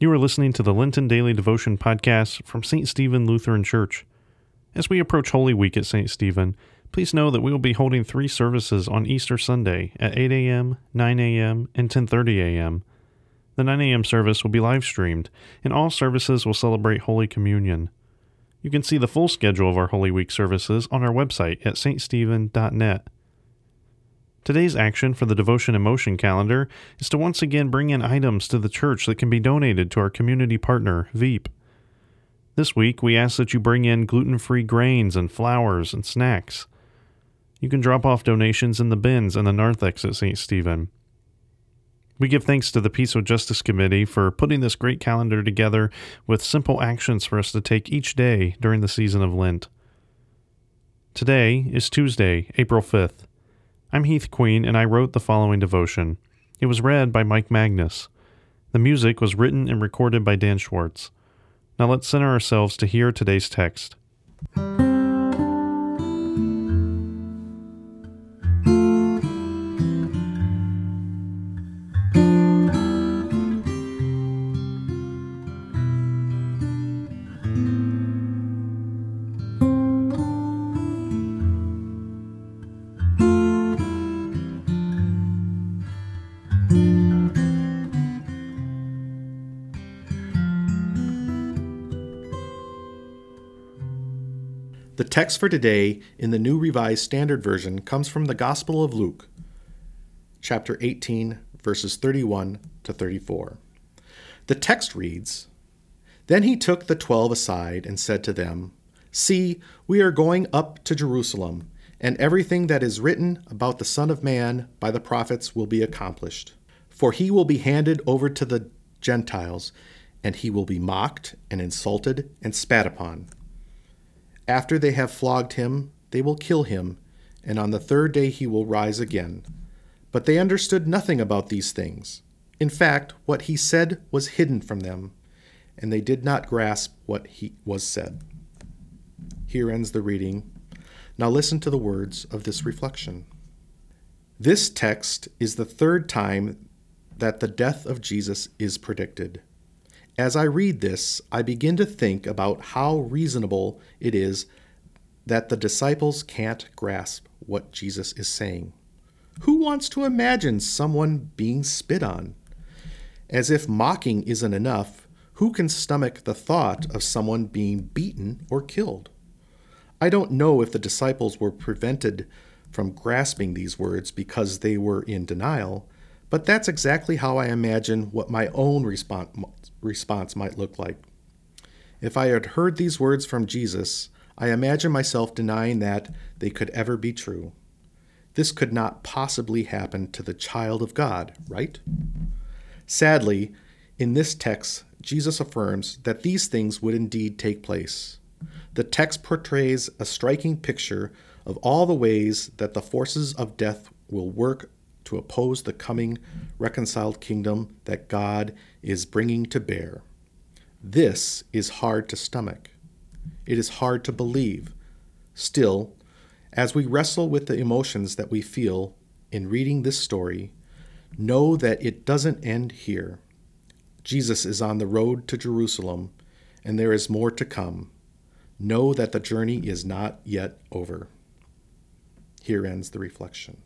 You are listening to the Lenten Daily Devotion podcast from St. Stephen Lutheran Church. As we approach Holy Week at St. Stephen, please know that we will be holding three services on Easter Sunday at 8 a.m., 9 a.m., and 10:30 a.m. The 9 a.m. service will be live streamed, and all services will celebrate Holy Communion. You can see the full schedule of our Holy Week services on our website at ststephen.net. Today's action for the Devotion and Motion calendar is to once again bring in items to the church that can be donated to our community partner, VEAP. This week, we ask that you bring in gluten free grains and flours and snacks. You can drop off donations in the bins in the narthex at St. Stephen. We give thanks to the Peace of Justice Committee for putting this great calendar together with simple actions for us to take each day during the season of Lent. Today is Tuesday, April 5th. I'm Heath Queen, and I wrote the following devotion. It was read by Mike Magnus. The music was written and recorded by Dan Schwartz. Now let's center ourselves to hear today's text. The text for today in the New Revised Standard Version comes from the Gospel of Luke, chapter 18, verses 31 to 34. The text reads Then he took the twelve aside and said to them, See, we are going up to Jerusalem, and everything that is written about the Son of Man by the prophets will be accomplished. For he will be handed over to the Gentiles, and he will be mocked and insulted and spat upon after they have flogged him, they will kill him, and on the third day he will rise again. But they understood nothing about these things. In fact, what he said was hidden from them, and they did not grasp what he was said. Here ends the reading. Now listen to the words of this reflection. This text is the third time that the death of Jesus is predicted. As I read this, I begin to think about how reasonable it is that the disciples can't grasp what Jesus is saying. Who wants to imagine someone being spit on? As if mocking isn't enough, who can stomach the thought of someone being beaten or killed? I don't know if the disciples were prevented from grasping these words because they were in denial, but that's exactly how I imagine what my own response, response might look like. If I had heard these words from Jesus, I imagine myself denying that they could ever be true. This could not possibly happen to the child of God, right? Sadly, in this text, Jesus affirms that these things would indeed take place. The text portrays a striking picture of all the ways that the forces of death will work to oppose the coming reconciled kingdom that God is bringing to bear. This is hard to stomach. It is hard to believe. Still, as we wrestle with the emotions that we feel in reading this story, know that it doesn't end here. Jesus is on the road to Jerusalem, and there is more to come. Know that the journey is not yet over. Here ends the reflection.